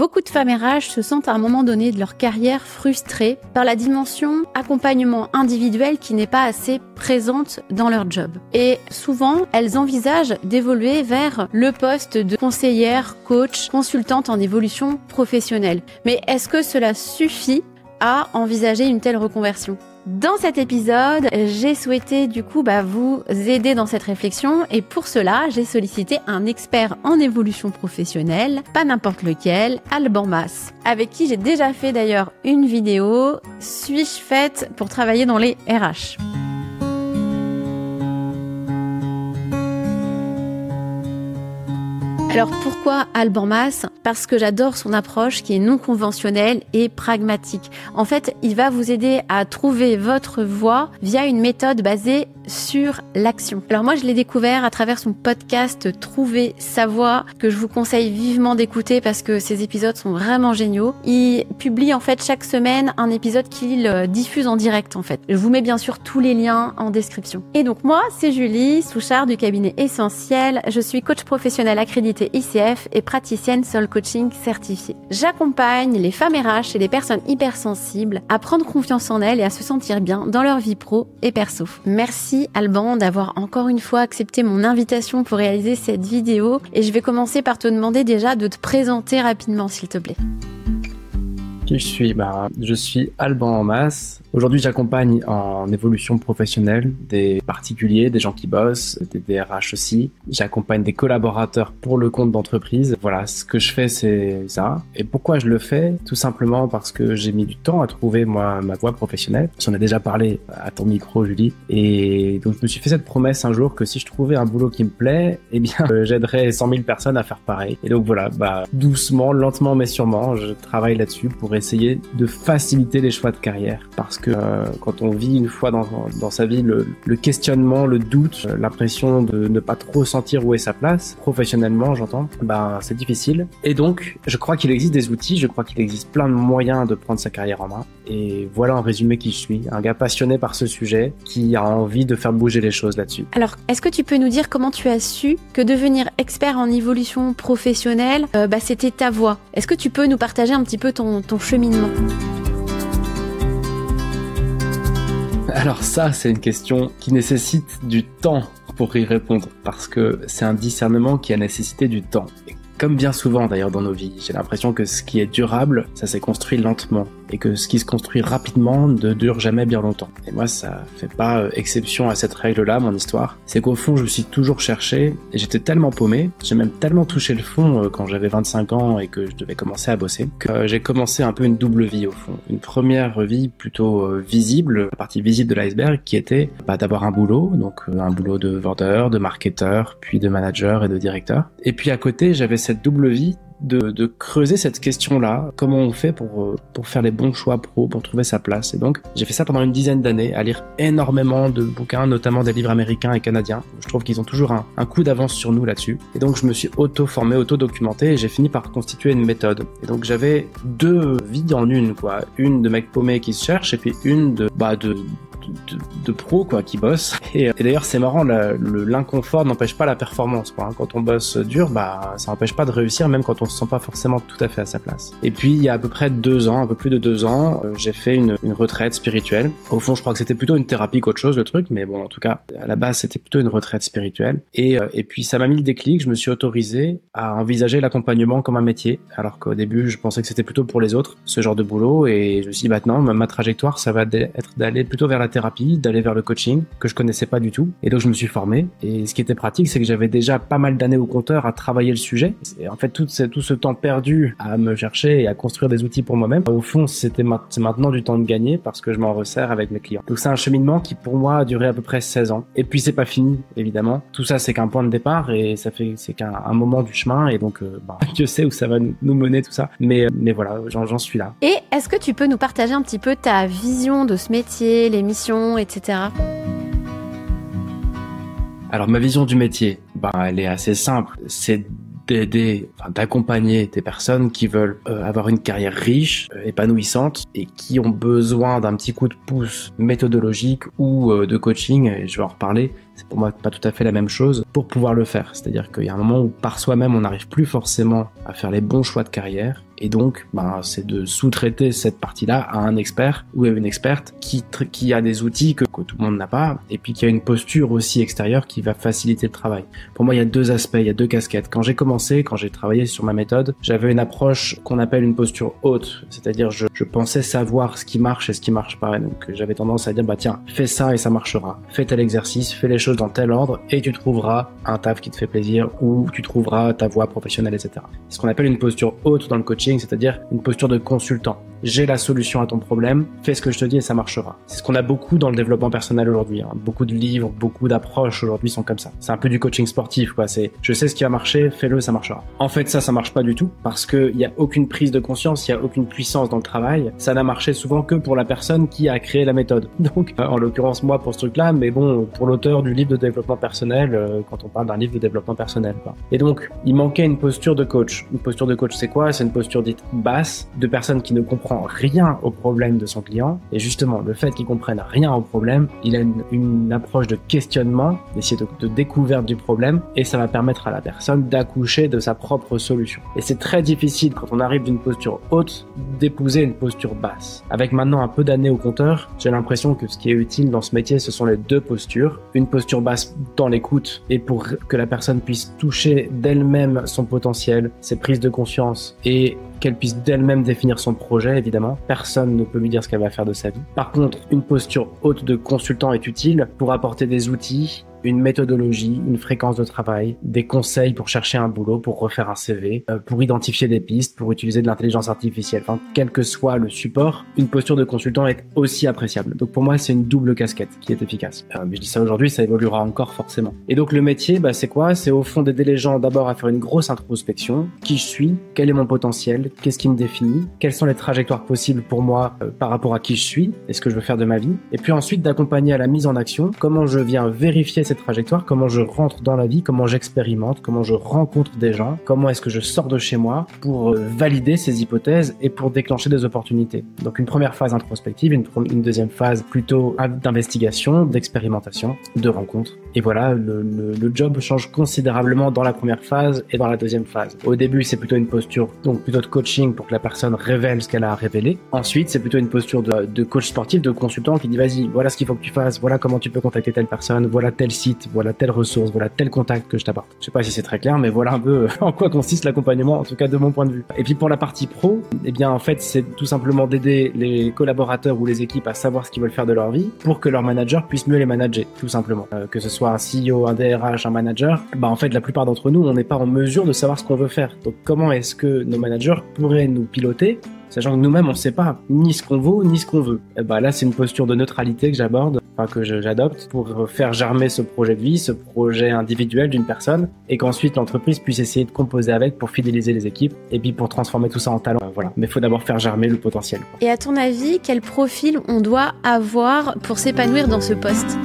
Beaucoup de femmes RH se sentent à un moment donné de leur carrière frustrées par la dimension accompagnement individuel qui n'est pas assez présente dans leur job. Et souvent, elles envisagent d'évoluer vers le poste de conseillère, coach, consultante en évolution professionnelle. Mais est-ce que cela suffit à envisager une telle reconversion? Dans cet épisode, j'ai souhaité du coup bah, vous aider dans cette réflexion. Et pour cela, j'ai sollicité un expert en évolution professionnelle, pas n'importe lequel, Alban Mas, avec qui j'ai déjà fait d'ailleurs une vidéo Suis-je faite pour travailler dans les RH Alors pourquoi Alban Mas? Parce que j'adore son approche qui est non conventionnelle et pragmatique. En fait, il va vous aider à trouver votre voie via une méthode basée sur l'action. Alors moi, je l'ai découvert à travers son podcast Trouver sa voie que je vous conseille vivement d'écouter parce que ces épisodes sont vraiment géniaux. Il publie en fait chaque semaine un épisode qu'il euh, diffuse en direct en fait. Je vous mets bien sûr tous les liens en description. Et donc moi, c'est Julie Souchard du cabinet Essentiel. Je suis coach professionnel accrédité ICF et praticienne Soul Coaching certifiée. J'accompagne les femmes RH et les personnes hypersensibles à prendre confiance en elles et à se sentir bien dans leur vie pro et perso. Merci Alban d'avoir encore une fois accepté mon invitation pour réaliser cette vidéo et je vais commencer par te demander déjà de te présenter rapidement s'il te plaît. Je suis bah, Je suis Alban en masse, Aujourd'hui, j'accompagne en évolution professionnelle des particuliers, des gens qui bossent, des DRH aussi. J'accompagne des collaborateurs pour le compte d'entreprise. Voilà, ce que je fais, c'est ça. Et pourquoi je le fais? Tout simplement parce que j'ai mis du temps à trouver moi ma voie professionnelle. J'en ai déjà parlé à ton micro, Julie. Et donc, je me suis fait cette promesse un jour que si je trouvais un boulot qui me plaît, eh bien, euh, j'aiderais 100 000 personnes à faire pareil. Et donc voilà, bah, doucement, lentement, mais sûrement, je travaille là-dessus pour essayer de faciliter les choix de carrière. Parce que euh, quand on vit une fois dans, dans sa vie le, questionnement, le doute, euh, l'impression de ne pas trop sentir où est sa place, professionnellement j'entends, bah c'est difficile. Et donc je crois qu'il existe des outils, je crois qu'il existe plein de moyens de prendre sa carrière en main. Et voilà en résumé qui je suis, un gars passionné par ce sujet qui a envie de faire bouger les choses là-dessus. Alors est-ce que tu peux nous dire comment tu as su que devenir expert en évolution professionnelle, euh, bah, c'était ta voie? Est-ce que tu peux nous partager un petit peu ton, ton Alors ça, c'est une question qui nécessite du temps pour y répondre, parce que c'est un discernement qui a nécessité du temps. Et comme bien souvent d'ailleurs dans nos vies, j'ai l'impression que ce qui est durable, ça s'est construit lentement et que ce qui se construit rapidement ne dure jamais bien longtemps. Et moi, ça fait pas euh, exception à cette règle-là, mon histoire. C'est qu'au fond, je me suis toujours cherché et j'étais tellement paumé, j'ai même tellement touché le fond euh, quand j'avais 25 ans et que je devais commencer à bosser, que euh, j'ai commencé un peu une double vie au fond. Une première vie plutôt visible, la partie visible de l'iceberg, qui était bah, d'avoir un boulot, donc un boulot de vendeur, de marketeur, puis de manager et de directeur. Et puis à côté, j'avais cette double vie de, de creuser cette question-là, comment on fait pour, euh, pour faire les bons choix pro, pour trouver sa place? Et donc, j'ai fait ça pendant une dizaine d'années, à lire énormément de bouquins, notamment des livres américains et canadiens. Je trouve qu'ils ont toujours un, coup d'avance sur nous là-dessus. Et donc, je me suis auto-formé, auto-documenté et j'ai fini par constituer une méthode. Et donc, j'avais deux vies en une, quoi. Une de mec paumé qui se cherche et puis une de, bah, de, de, de pro quoi qui bosse et, d'ailleurs c'est marrant l'inconfort n'empêche pas la performance quoi hein. quand on bosse dur bah ça n'empêche pas de réussir même quand on se sent pas forcément tout à fait à sa place. Et puis il y a à peu près deux ans un peu plus de deux ans euh, j'ai fait une, une, retraite spirituelle. Au fond je crois que c'était plutôt une thérapie qu'autre chose le truc mais bon en tout cas à la base c'était plutôt une retraite spirituelle. Et, euh, et puis ça m'a mis le déclic je me suis autorisé à envisager l'accompagnement comme un métier alors qu'au début je pensais que c'était plutôt pour les autres ce genre de boulot. Et je me suis dit maintenant ma trajectoire ça va être d'aller plutôt vers la thérapie, d'aller vers le coaching que je connaissais pas du tout. Et donc je me suis formé. Et ce qui était pratique, c'est que j'avais déjà pas mal d'années au compteur à travailler le sujet. Et en fait, tout ce, tout ce temps perdu à me chercher et à construire des outils pour moi-même, au fond, c'était maintenant du temps de gagner parce que je m'en resserre avec mes clients. Donc c'est un cheminement qui pour moi a duré à peu près 16 ans. Et puis c'est pas fini, évidemment. Tout ça, c'est qu'un point de départ et ça fait c'est qu'un moment du chemin. Et donc, euh, bah, Dieu sait où ça va nous mener tout ça. Mais mais voilà, j'en suis là. Et est-ce que tu peux nous partager un petit peu ta vision de ce métier, les missions etc. Alors ma vision du métier, ben, elle est assez simple. C'est d'aider, d'accompagner des personnes qui veulent euh, avoir une carrière riche, euh, épanouissante et qui ont besoin d'un petit coup de pouce méthodologique ou euh, de coaching, je vais en reparler, pour moi pas tout à fait la même chose pour pouvoir le faire. C'est-à-dire qu'il y a un moment où par soi-même on n'arrive plus forcément à faire les bons choix de carrière et donc, ben, c'est de sous-traiter cette partie-là à un expert ou à une experte qui, qui a des outils que, tout le monde n'a pas et puis qui a une posture aussi extérieure qui va faciliter le travail. Pour moi, il y a deux aspects, il y a deux casquettes. Quand j'ai commencé, quand j'ai travaillé sur ma méthode, j'avais une approche qu'on appelle une posture haute, c'est-à-dire je, je pensais savoir ce qui marche et ce qui marche pas. Donc j'avais tendance à dire bah tiens, fais ça et ça marchera. Fais tel exercice, fais les choses dans tel ordre et tu trouveras un taf qui te fait plaisir ou tu trouveras ta voie professionnelle, etc. C'est ce qu'on appelle une posture haute dans le coaching c'est-à-dire une posture de consultant j'ai la solution à ton problème, fais ce que je te dis et ça marchera. C'est ce qu'on a beaucoup dans le développement personnel aujourd'hui. Hein. Beaucoup de livres, beaucoup d'approches aujourd'hui sont comme ça. C'est un peu du coaching sportif, quoi. C'est je sais ce qui va marcher, fais-le, ça marchera. En fait, ça, ça marche pas du tout parce qu'il n'y a aucune prise de conscience, il y a aucune puissance dans le travail. Ça n'a marché souvent que pour la personne qui a créé la méthode. Donc, euh, en l'occurrence, moi pour ce truc-là, mais bon, pour l'auteur du livre de développement personnel, euh, quand on parle d'un livre de développement personnel, quoi. Et donc, il manquait une posture de coach. Une posture de coach, c'est quoi? C'est une posture dite basse de personne qui ne comprend rien au problème de son client. Et justement, le fait qu'il comprenne rien au problème, il a une, approche de questionnement, d'essayer de, de, découverte du problème, et ça va permettre à la personne d'accoucher de sa propre solution. Et c'est très difficile quand on arrive d'une posture haute d'épouser une posture basse. Avec maintenant un peu d'années au compteur, j'ai l'impression que ce qui est utile dans ce métier, ce sont les deux postures. Une posture basse dans l'écoute et pour que la personne puisse toucher d'elle-même son potentiel, ses prises de conscience et qu'elle puisse d'elle-même définir son projet, évidemment. Personne ne peut lui dire ce qu'elle va faire de sa vie. Par contre, une posture haute de consultant est utile pour apporter des outils une méthodologie, une fréquence de travail, des conseils pour chercher un boulot, pour refaire un CV, euh, pour identifier des pistes, pour utiliser de l'intelligence artificielle. Enfin, quel que soit le support, une posture de consultant est aussi appréciable. Donc pour moi, c'est une double casquette qui est efficace. Euh, mais je dis ça aujourd'hui, ça évoluera encore forcément. Et donc le métier, bah, c'est quoi? C'est au fond d'aider les gens d'abord à faire une grosse introspection. Qui je suis? Quel est mon potentiel? Qu'est-ce qui me définit? Quelles sont les trajectoires possibles pour moi euh, par rapport à qui je suis? Et ce que je veux faire de ma vie? Et puis ensuite d'accompagner à la mise en action comment je viens vérifier cette trajectoire, comment je rentre dans la vie, comment j'expérimente, comment je rencontre des gens, comment est-ce que je sors de chez moi pour euh, valider ces hypothèses et pour déclencher des opportunités. Donc une première phase introspective, une, deuxième phase plutôt d'investigation, d'expérimentation, de rencontre. Et voilà, le, job change considérablement dans la première phase et dans la deuxième phase. Au début, c'est plutôt une posture, donc plutôt de coaching pour que la personne révèle ce qu'elle a révélé. Ensuite, c'est plutôt une posture de, de coach sportif, de consultant qui dit vas-y, voilà ce qu'il faut que tu fasses, voilà comment tu peux contacter telle personne, voilà tel site, voilà telle ressource, voilà tel contact que je t'apporte. Je sais pas si c'est très clair, mais voilà un peu en quoi consiste l'accompagnement, en tout cas de mon point de vue. Et puis pour la partie pro, eh bien en fait c'est tout simplement d'aider les collaborateurs ou les équipes à savoir ce qu'ils veulent faire de leur vie pour que leur manager puisse mieux les manager, tout simplement. Euh, que ce soit un CEO, un DRH, un manager, bah en fait la plupart d'entre nous on n'est pas en mesure de savoir ce qu'on veut faire. Donc comment est-ce que nos managers pourraient nous piloter sachant que nous-mêmes on ne sait pas ni ce qu'on vaut ni ce qu'on veut. Et bah là c'est une posture de neutralité que j'aborde, enfin que j'adopte pour faire germer ce projet de vie, ce projet individuel d'une personne, et qu'ensuite l'entreprise puisse essayer de composer avec pour fidéliser les équipes et puis pour transformer tout ça en talent. Voilà, mais il faut d'abord faire germer le potentiel. Et à ton avis, quel profil on doit avoir pour s'épanouir dans ce poste?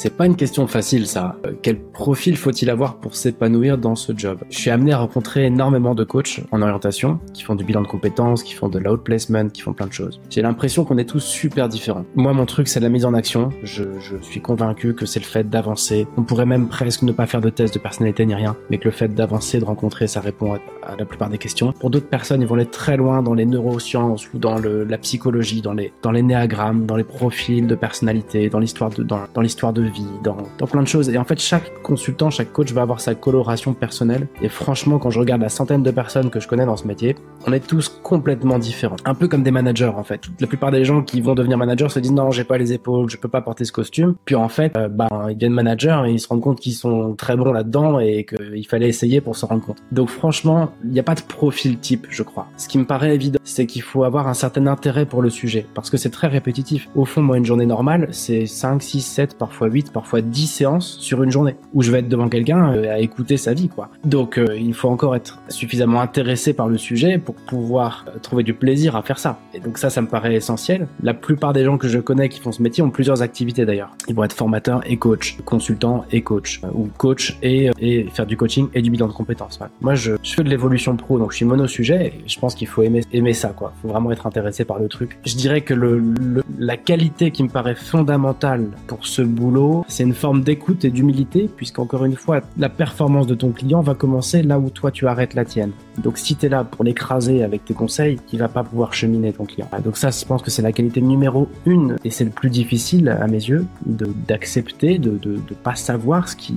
C'est pas une question facile ça. Euh, quel profil faut-il avoir pour s'épanouir dans ce job? Je suis amené à rencontrer énormément de coachs en orientation qui font du bilan de compétences, qui font de l'outplacement, qui font plein de choses. J'ai l'impression qu'on est tous super différents. Moi, mon truc, c'est la mise en action. Je, je suis convaincu que c'est le fait d'avancer. On pourrait même presque ne pas faire de test de personnalité ni rien, mais que le fait d'avancer, de rencontrer, ça répond à, la plupart des questions. Pour d'autres personnes, ils vont aller très loin dans les neurosciences ou dans le, la psychologie, dans les dans les néagrammes, dans les profils de personnalité, dans l'histoire de dans, dans l'histoire de dans, plein de choses. Et en fait, chaque consultant, chaque coach va avoir sa coloration personnelle. Et franchement, quand je regarde la centaine de personnes que je connais dans ce métier, on est tous complètement différents. Un peu comme des managers, en fait. La plupart des gens qui vont devenir managers se disent non, j'ai pas les épaules, je peux pas porter ce costume. Puis en fait, euh, ben, ils deviennent managers et ils se rendent compte qu'ils sont très bons là-dedans et qu'il fallait essayer pour se rendre compte. Donc franchement, il n'y a pas de profil type, je crois. Ce qui me paraît évident, c'est qu'il faut avoir un certain intérêt pour le sujet parce que c'est très répétitif. Au fond, moi, une journée normale, c'est 5, 6, 7, parfois 8 8, parfois 10 séances sur une journée où je vais être devant quelqu'un euh, à écouter sa vie, quoi. Donc, euh, il faut encore être suffisamment intéressé par le sujet pour pouvoir euh, trouver du plaisir à faire ça. Et donc ça, ça me paraît essentiel. La plupart des gens que je connais qui font ce métier ont plusieurs activités d'ailleurs. Ils vont être formateurs et coach, consultants et coach, ou coach et, et faire du coaching et du bilan de compétences. Moi, je, je, fais de l'évolution pro, donc je suis mono-sujet et je pense qu'il faut aimer, aimer ça, quoi. Faut vraiment être intéressé par le truc. Je dirais que le, le la qualité qui me paraît fondamentale pour ce boulot, c'est une forme d'écoute et d'humilité, puisqu'encore une fois, la performance de ton client va commencer là où toi tu arrêtes la tienne. Donc si tu es là pour l'écraser avec tes conseils, il va pas pouvoir cheminer ton client. Donc ça, je pense que c'est la qualité numéro une, et c'est le plus difficile à mes yeux, d'accepter, de, de, de, pas savoir ce qui,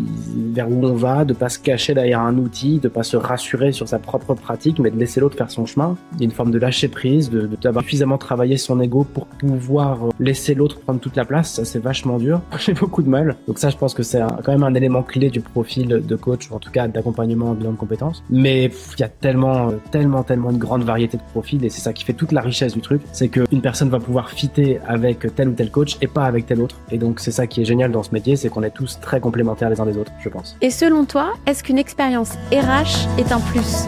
vers où on va, de pas se cacher derrière un outil, de pas se rassurer sur sa propre pratique, mais de laisser l'autre faire son chemin. Il une forme de lâcher prise, de d'avoir suffisamment travaillé son ego pour pouvoir laisser l'autre prendre toute la place. Ça, c'est vachement dur. de mal. Donc ça, je pense que c'est quand même un élément clé du profil de coach, ou en tout cas d'accompagnement en bilan de compétences. Mais il y a tellement, tellement, tellement une grande variété de profils et c'est ça qui fait toute la richesse du truc. C'est qu'une personne va pouvoir fitter avec tel ou tel coach et pas avec tel autre. Et donc, c'est ça qui est génial dans ce métier, c'est qu'on est tous très complémentaires les uns des autres, je pense. Et selon toi, est-ce qu'une expérience RH est un plus?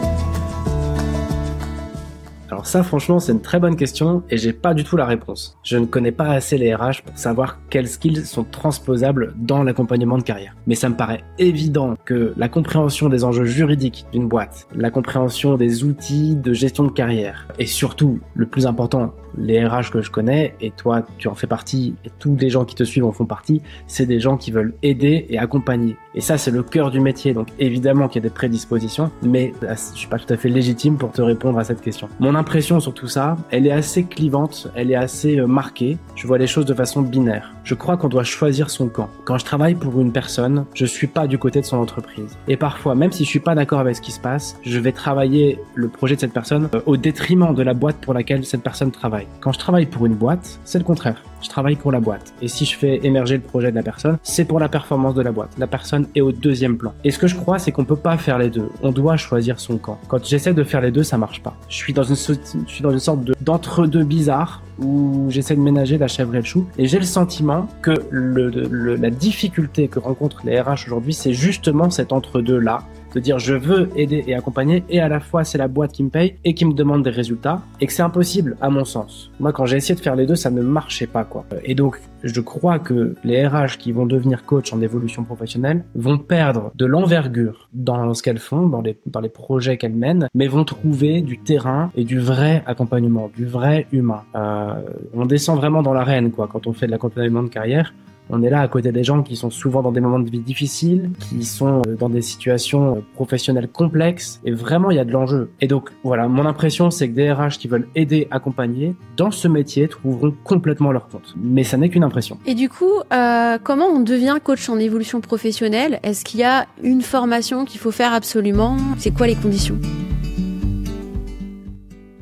Alors ça, franchement, c'est une très bonne question et j'ai pas du tout la réponse. Je ne connais pas assez les RH pour savoir quels skills sont transposables dans l'accompagnement de carrière. Mais ça me paraît évident que la compréhension des enjeux juridiques d'une boîte, la compréhension des outils de gestion de carrière et surtout, le plus important, les RH que je connais, et toi tu en fais partie, et tous les gens qui te suivent en font partie, c'est des gens qui veulent aider et accompagner. Et ça c'est le cœur du métier, donc évidemment qu'il y a des prédispositions, mais euh, je suis pas tout à fait légitime pour te répondre à cette question. Mon impression sur tout ça, elle est assez clivante, elle est assez euh, marquée, je vois les choses de façon binaire. Je crois qu'on doit choisir son camp. Quand je travaille pour une personne, je suis pas du côté de son entreprise. Et parfois, même si je suis pas d'accord avec ce qui se passe, je vais travailler le projet de cette personne euh, au détriment de la boîte pour laquelle cette personne travaille. Quand je travaille pour une boîte, c'est le contraire. Je travaille pour la boîte. Et si je fais émerger le projet de la personne, c'est pour la performance de la boîte. La personne est au deuxième plan. Et ce que je crois, c'est qu'on peut pas faire les deux. On doit choisir son camp. Quand j'essaie de faire les deux, ça marche pas. Je suis dans une, je suis dans une sorte d'entre-deux bizarre où j'essaie de ménager la chèvre et le chou. Et j'ai le sentiment que le, le, la difficulté que rencontrent les RH aujourd'hui, c'est justement cet entre-deux là de dire je veux aider et accompagner et à la fois c'est la boîte qui me paye et qui me demande des résultats et que c'est impossible à mon sens. Moi quand j'ai essayé de faire les deux ça ne marchait pas quoi. Et donc je crois que les RH qui vont devenir coach en évolution professionnelle vont perdre de l'envergure dans ce qu'elles font, dans les, dans les projets qu'elles mènent, mais vont trouver du terrain et du vrai accompagnement, du vrai humain. Euh, on descend vraiment dans l'arène quoi quand on fait de l'accompagnement de carrière. On est là à côté des gens qui sont souvent dans des moments de vie difficiles, qui sont euh, dans des situations euh, professionnelles complexes, et vraiment il y a de l'enjeu. Et donc voilà, mon impression c'est que des RH qui veulent aider, accompagner, dans ce métier trouveront complètement leur compte. Mais ça n'est qu'une impression. Et du coup, euh, comment on devient coach en évolution professionnelle? Est-ce qu'il y a une formation qu'il faut faire absolument? C'est quoi les conditions?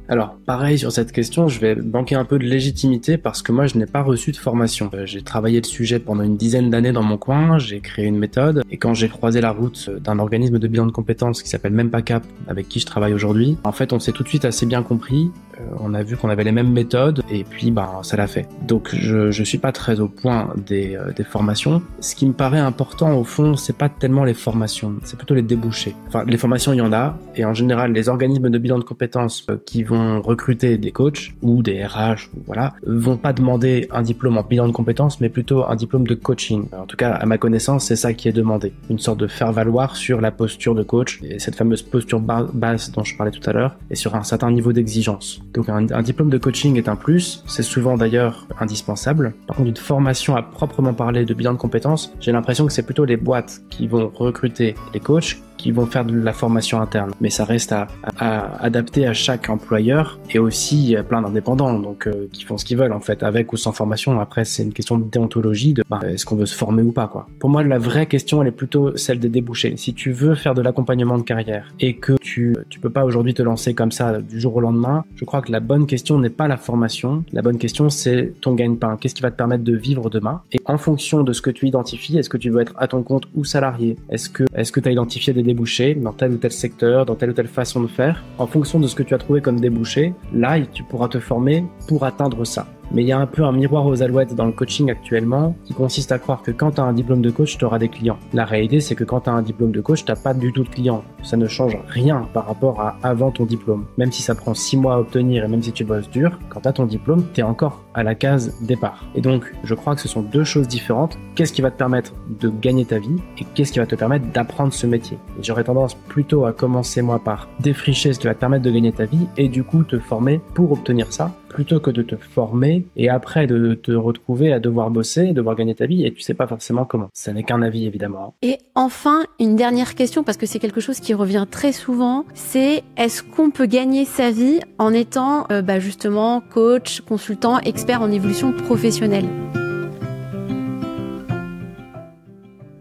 Alors, pareil sur cette question, je vais manquer un peu de légitimité parce que moi, je n'ai pas reçu de formation. Euh, j'ai travaillé le sujet pendant une dizaine d'années dans mon coin, j'ai créé une méthode, et quand j'ai croisé la route d'un organisme de bilan de compétences qui s'appelle Même pas Cap, avec qui je travaille aujourd'hui, en fait, on s'est tout de suite assez bien compris. Euh, on a vu qu'on avait les mêmes méthodes, et puis, ben, ça l'a fait. Donc, je, je suis pas très au point des, euh, des formations. Ce qui me paraît important, au fond, c'est pas tellement les formations, c'est plutôt les débouchés. Enfin, les formations, il y en a, et en général, les organismes de bilan de compétences qui vont recruter des coachs ou des RH, voilà, vont pas demander un diplôme en bilan de compétences, mais plutôt un diplôme de coaching. En tout cas, à ma connaissance, c'est ça qui est demandé. Une sorte de faire valoir sur la posture de coach et cette fameuse posture basse dont je parlais tout à l'heure et sur un certain niveau d'exigence. Donc un, un, diplôme de coaching est un plus, c'est souvent d'ailleurs indispensable. Par contre, une formation à proprement parler de bilan de compétences, j'ai l'impression que c'est plutôt les boîtes qui vont recruter les coachs qui vont faire de la formation interne. Mais ça reste à, à, adapter à chaque employeur et aussi plein d'indépendants, donc euh, qui font ce qu'ils veulent en fait, avec ou sans formation. Après, c'est une question de déontologie, de bah, est-ce qu'on veut se former ou pas quoi. Pour moi, la vraie question, elle est plutôt celle des débouchés. Si tu veux faire de l'accompagnement de carrière et que tu tu peux pas aujourd'hui te lancer comme ça du jour au lendemain, je crois que la bonne question n'est pas la formation. La bonne question, c'est ton gagne-pain. Qu'est-ce qui va te permettre de vivre demain? Et en fonction de ce que tu identifies, est-ce que tu veux être à ton compte ou salarié? Est-ce que est-ce que tu as identifié des débouchés dans tel ou tel secteur, dans telle ou telle façon de faire. En fonction de ce que tu as trouvé comme débouché, là, tu pourras te former pour atteindre ça. Mais il y a un peu un miroir aux alouettes dans le coaching actuellement qui consiste à croire que quand tu as un diplôme de coach, tu auras des clients. La réalité, c'est que quand tu un diplôme de coach, t'as pas du tout de clients. Ça ne change rien par rapport à avant ton diplôme. Même si ça prend six mois à obtenir et même si tu bosses dur, quand tu as ton diplôme, tu es encore à la case départ. Et donc, je crois que ce sont deux choses différentes. Qu'est-ce qui va te permettre de gagner ta vie et qu'est-ce qui va te permettre d'apprendre ce métier? J'aurais tendance plutôt à commencer moi par défricher ce qui va te permettre de gagner ta vie et du coup te former pour obtenir ça plutôt que de te former et après de te retrouver à devoir bosser, devoir gagner ta vie et tu sais pas forcément comment. Ça n'est qu'un avis évidemment. Et enfin, une dernière question parce que c'est quelque chose qui revient très souvent, c'est est-ce qu'on peut gagner sa vie en étant euh, bah, justement coach, consultant, expert en évolution professionnelle?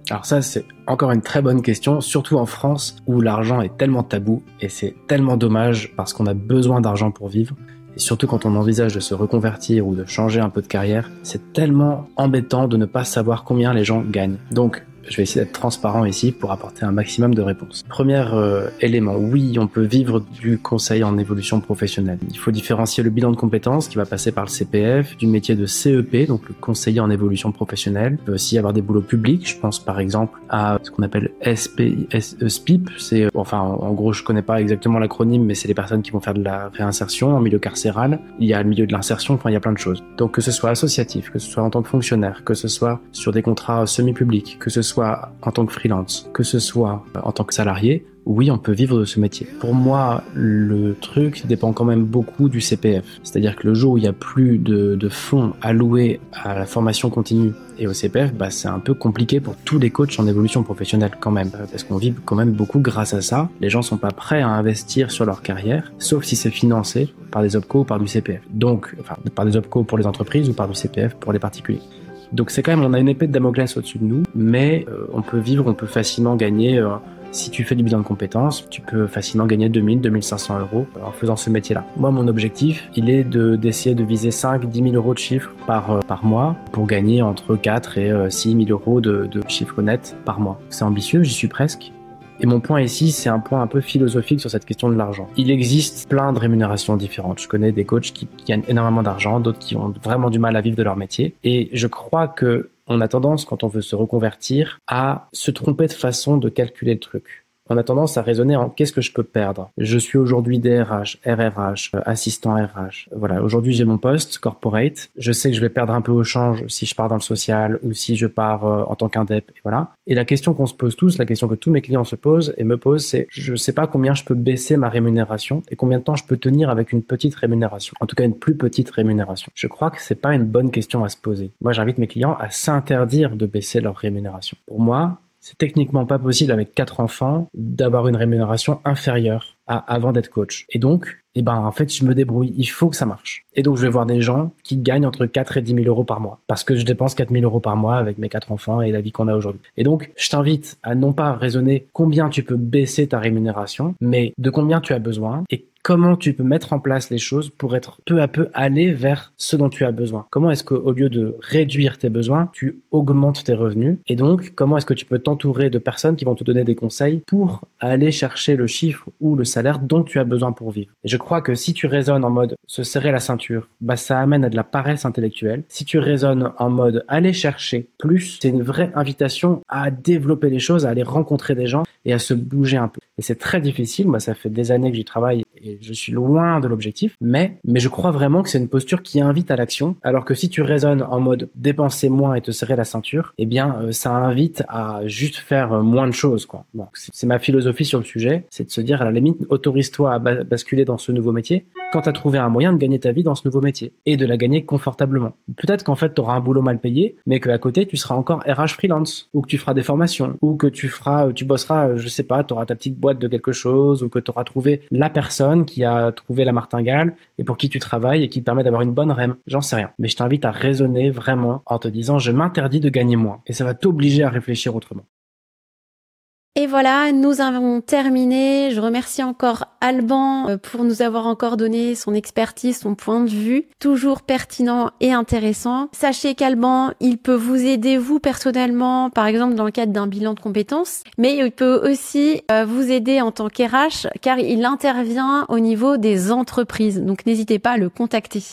Alors ça, c'est encore une très bonne question, surtout en France où l'argent est tellement tabou et c'est tellement dommage parce qu'on a besoin d'argent pour vivre. Et surtout quand on envisage de se reconvertir ou de changer un peu de carrière, c'est tellement embêtant de ne pas savoir combien les gens gagnent. Donc, je vais essayer d'être transparent ici pour apporter un maximum de réponses. Premier euh, élément, oui, on peut vivre du conseil en évolution professionnelle. Il faut différencier le bilan de compétences qui va passer par le CPF, du métier de CEP, donc le conseiller en évolution professionnelle. Il peut aussi y avoir des boulots publics. Je pense par exemple à ce qu'on appelle SP, SPIP. C'est, enfin, en gros, je connais pas exactement l'acronyme, mais c'est les personnes qui vont faire de la réinsertion en milieu carcéral. Il y a le milieu de l'insertion, enfin, il y a plein de choses. Donc, que ce soit associatif, que ce soit en tant que fonctionnaire, que ce soit sur des contrats semi-publics, que ce soit soit en tant que freelance, que ce soit en tant que salarié, oui, on peut vivre de ce métier. Pour moi, le truc dépend quand même beaucoup du CPF. C'est-à-dire que le jour où il n'y a plus de, fonds alloués à la formation continue et au CPF, bah, c'est un peu compliqué pour tous les coachs en évolution professionnelle quand même. Parce qu'on vit quand même beaucoup grâce à ça. Les gens sont pas prêts à investir sur leur carrière, sauf si c'est financé par des OPCO ou par du CPF. Donc, enfin, par des OPCO pour les entreprises ou par du CPF pour les particuliers. Donc c'est quand même, on a une épée de Damoclès au-dessus de nous, mais euh, on peut vivre, on peut facilement gagner. Euh, si tu fais du bilan de compétences, tu peux facilement gagner 2000, 2500 euros en faisant ce métier-là. Moi, mon objectif, il est de d'essayer de viser 5, 10 000 euros de chiffre par euh, par mois pour gagner entre 4 et 6 000 euros de, de chiffre net par mois. C'est ambitieux, j'y suis presque. Et mon point ici, c'est un point un peu philosophique sur cette question de l'argent. Il existe plein de rémunérations différentes. Je connais des coachs qui gagnent énormément d'argent, d'autres qui ont vraiment du mal à vivre de leur métier. Et je crois que on a tendance, quand on veut se reconvertir, à se tromper de façon de calculer le truc on a tendance à raisonner en qu'est-ce que je peux perdre. Je suis aujourd'hui DRH, RRH, assistant RH. Voilà, aujourd'hui j'ai mon poste corporate. Je sais que je vais perdre un peu au change si je pars dans le social ou si je pars euh, en tant qu'indep. Et voilà. Et la question qu'on se pose tous, la question que tous mes clients se posent et me posent, c'est je sais pas combien je peux baisser ma rémunération et combien de temps je peux tenir avec une petite rémunération. En tout cas, une plus petite rémunération. Je crois que c'est pas une bonne question à se poser. Moi, j'invite mes clients à s'interdire de baisser leur rémunération. Pour moi, c'est techniquement pas possible avec quatre enfants d'avoir une rémunération inférieure à avant d'être coach. Et donc, eh ben, en fait, je me débrouille. Il faut que ça marche. Et donc, je vais voir des gens qui gagnent entre 4 et 10 000 euros par mois. Parce que je dépense 4 000 euros par mois avec mes quatre enfants et la vie qu'on a aujourd'hui. Et donc, je t'invite à non pas raisonner combien tu peux baisser ta rémunération, mais de combien tu as besoin et comment tu peux mettre en place les choses pour être peu à peu aller vers ce dont tu as besoin. Comment est-ce qu'au lieu de réduire tes besoins, tu augmentes tes revenus? Et donc comment est-ce que tu peux t'entourer de personnes qui vont te donner des conseils pour aller chercher le chiffre ou le salaire dont tu as besoin pour vivre? Et je crois que si tu raisonnes en mode se serrer la ceinture, bah ça amène à de la paresse intellectuelle. Si tu raisonnes en mode aller chercher plus, c'est une vraie invitation à développer les choses, à aller rencontrer des gens et à se bouger un peu. Et c'est très difficile. Moi, ça fait des années que j'y travaille et je suis loin de l'objectif. Mais, mais je crois vraiment que c'est une posture qui invite à l'action. Alors que si tu raisonnes en mode dépenser moins et te serrer la ceinture, eh bien, euh, ça invite à juste faire euh, moins de choses, quoi. Bon, c'est ma philosophie sur le sujet. C'est de se dire, à la limite, autorise-toi à basculer dans ce nouveau métier quand tu as trouvé un moyen de gagner ta vie dans ce nouveau métier et de la gagner confortablement. Peut-être qu'en fait, tu auras un boulot mal payé, mais qu'à côté, tu seras encore RH freelance ou que tu feras des formations ou que tu feras, tu bosseras, je sais pas, tu auras ta petite boîte de quelque chose ou que tu auras trouvé la personne qui a trouvé la martingale et pour qui tu travailles et qui te permet d'avoir une bonne REM. J'en sais rien. Mais je t'invite à raisonner vraiment en te disant je m'interdis de gagner moins et ça va t'obliger à réfléchir autrement. Et voilà, nous avons terminé. Je remercie encore Alban euh, pour nous avoir encore donné son expertise, son point de vue, toujours pertinent et intéressant. Sachez qu'Alban, il peut vous aider vous personnellement, par exemple dans le cadre d'un bilan de compétences, mais il peut aussi euh, vous aider en tant qu'RH car il intervient au niveau des entreprises. Donc n'hésitez pas à le contacter.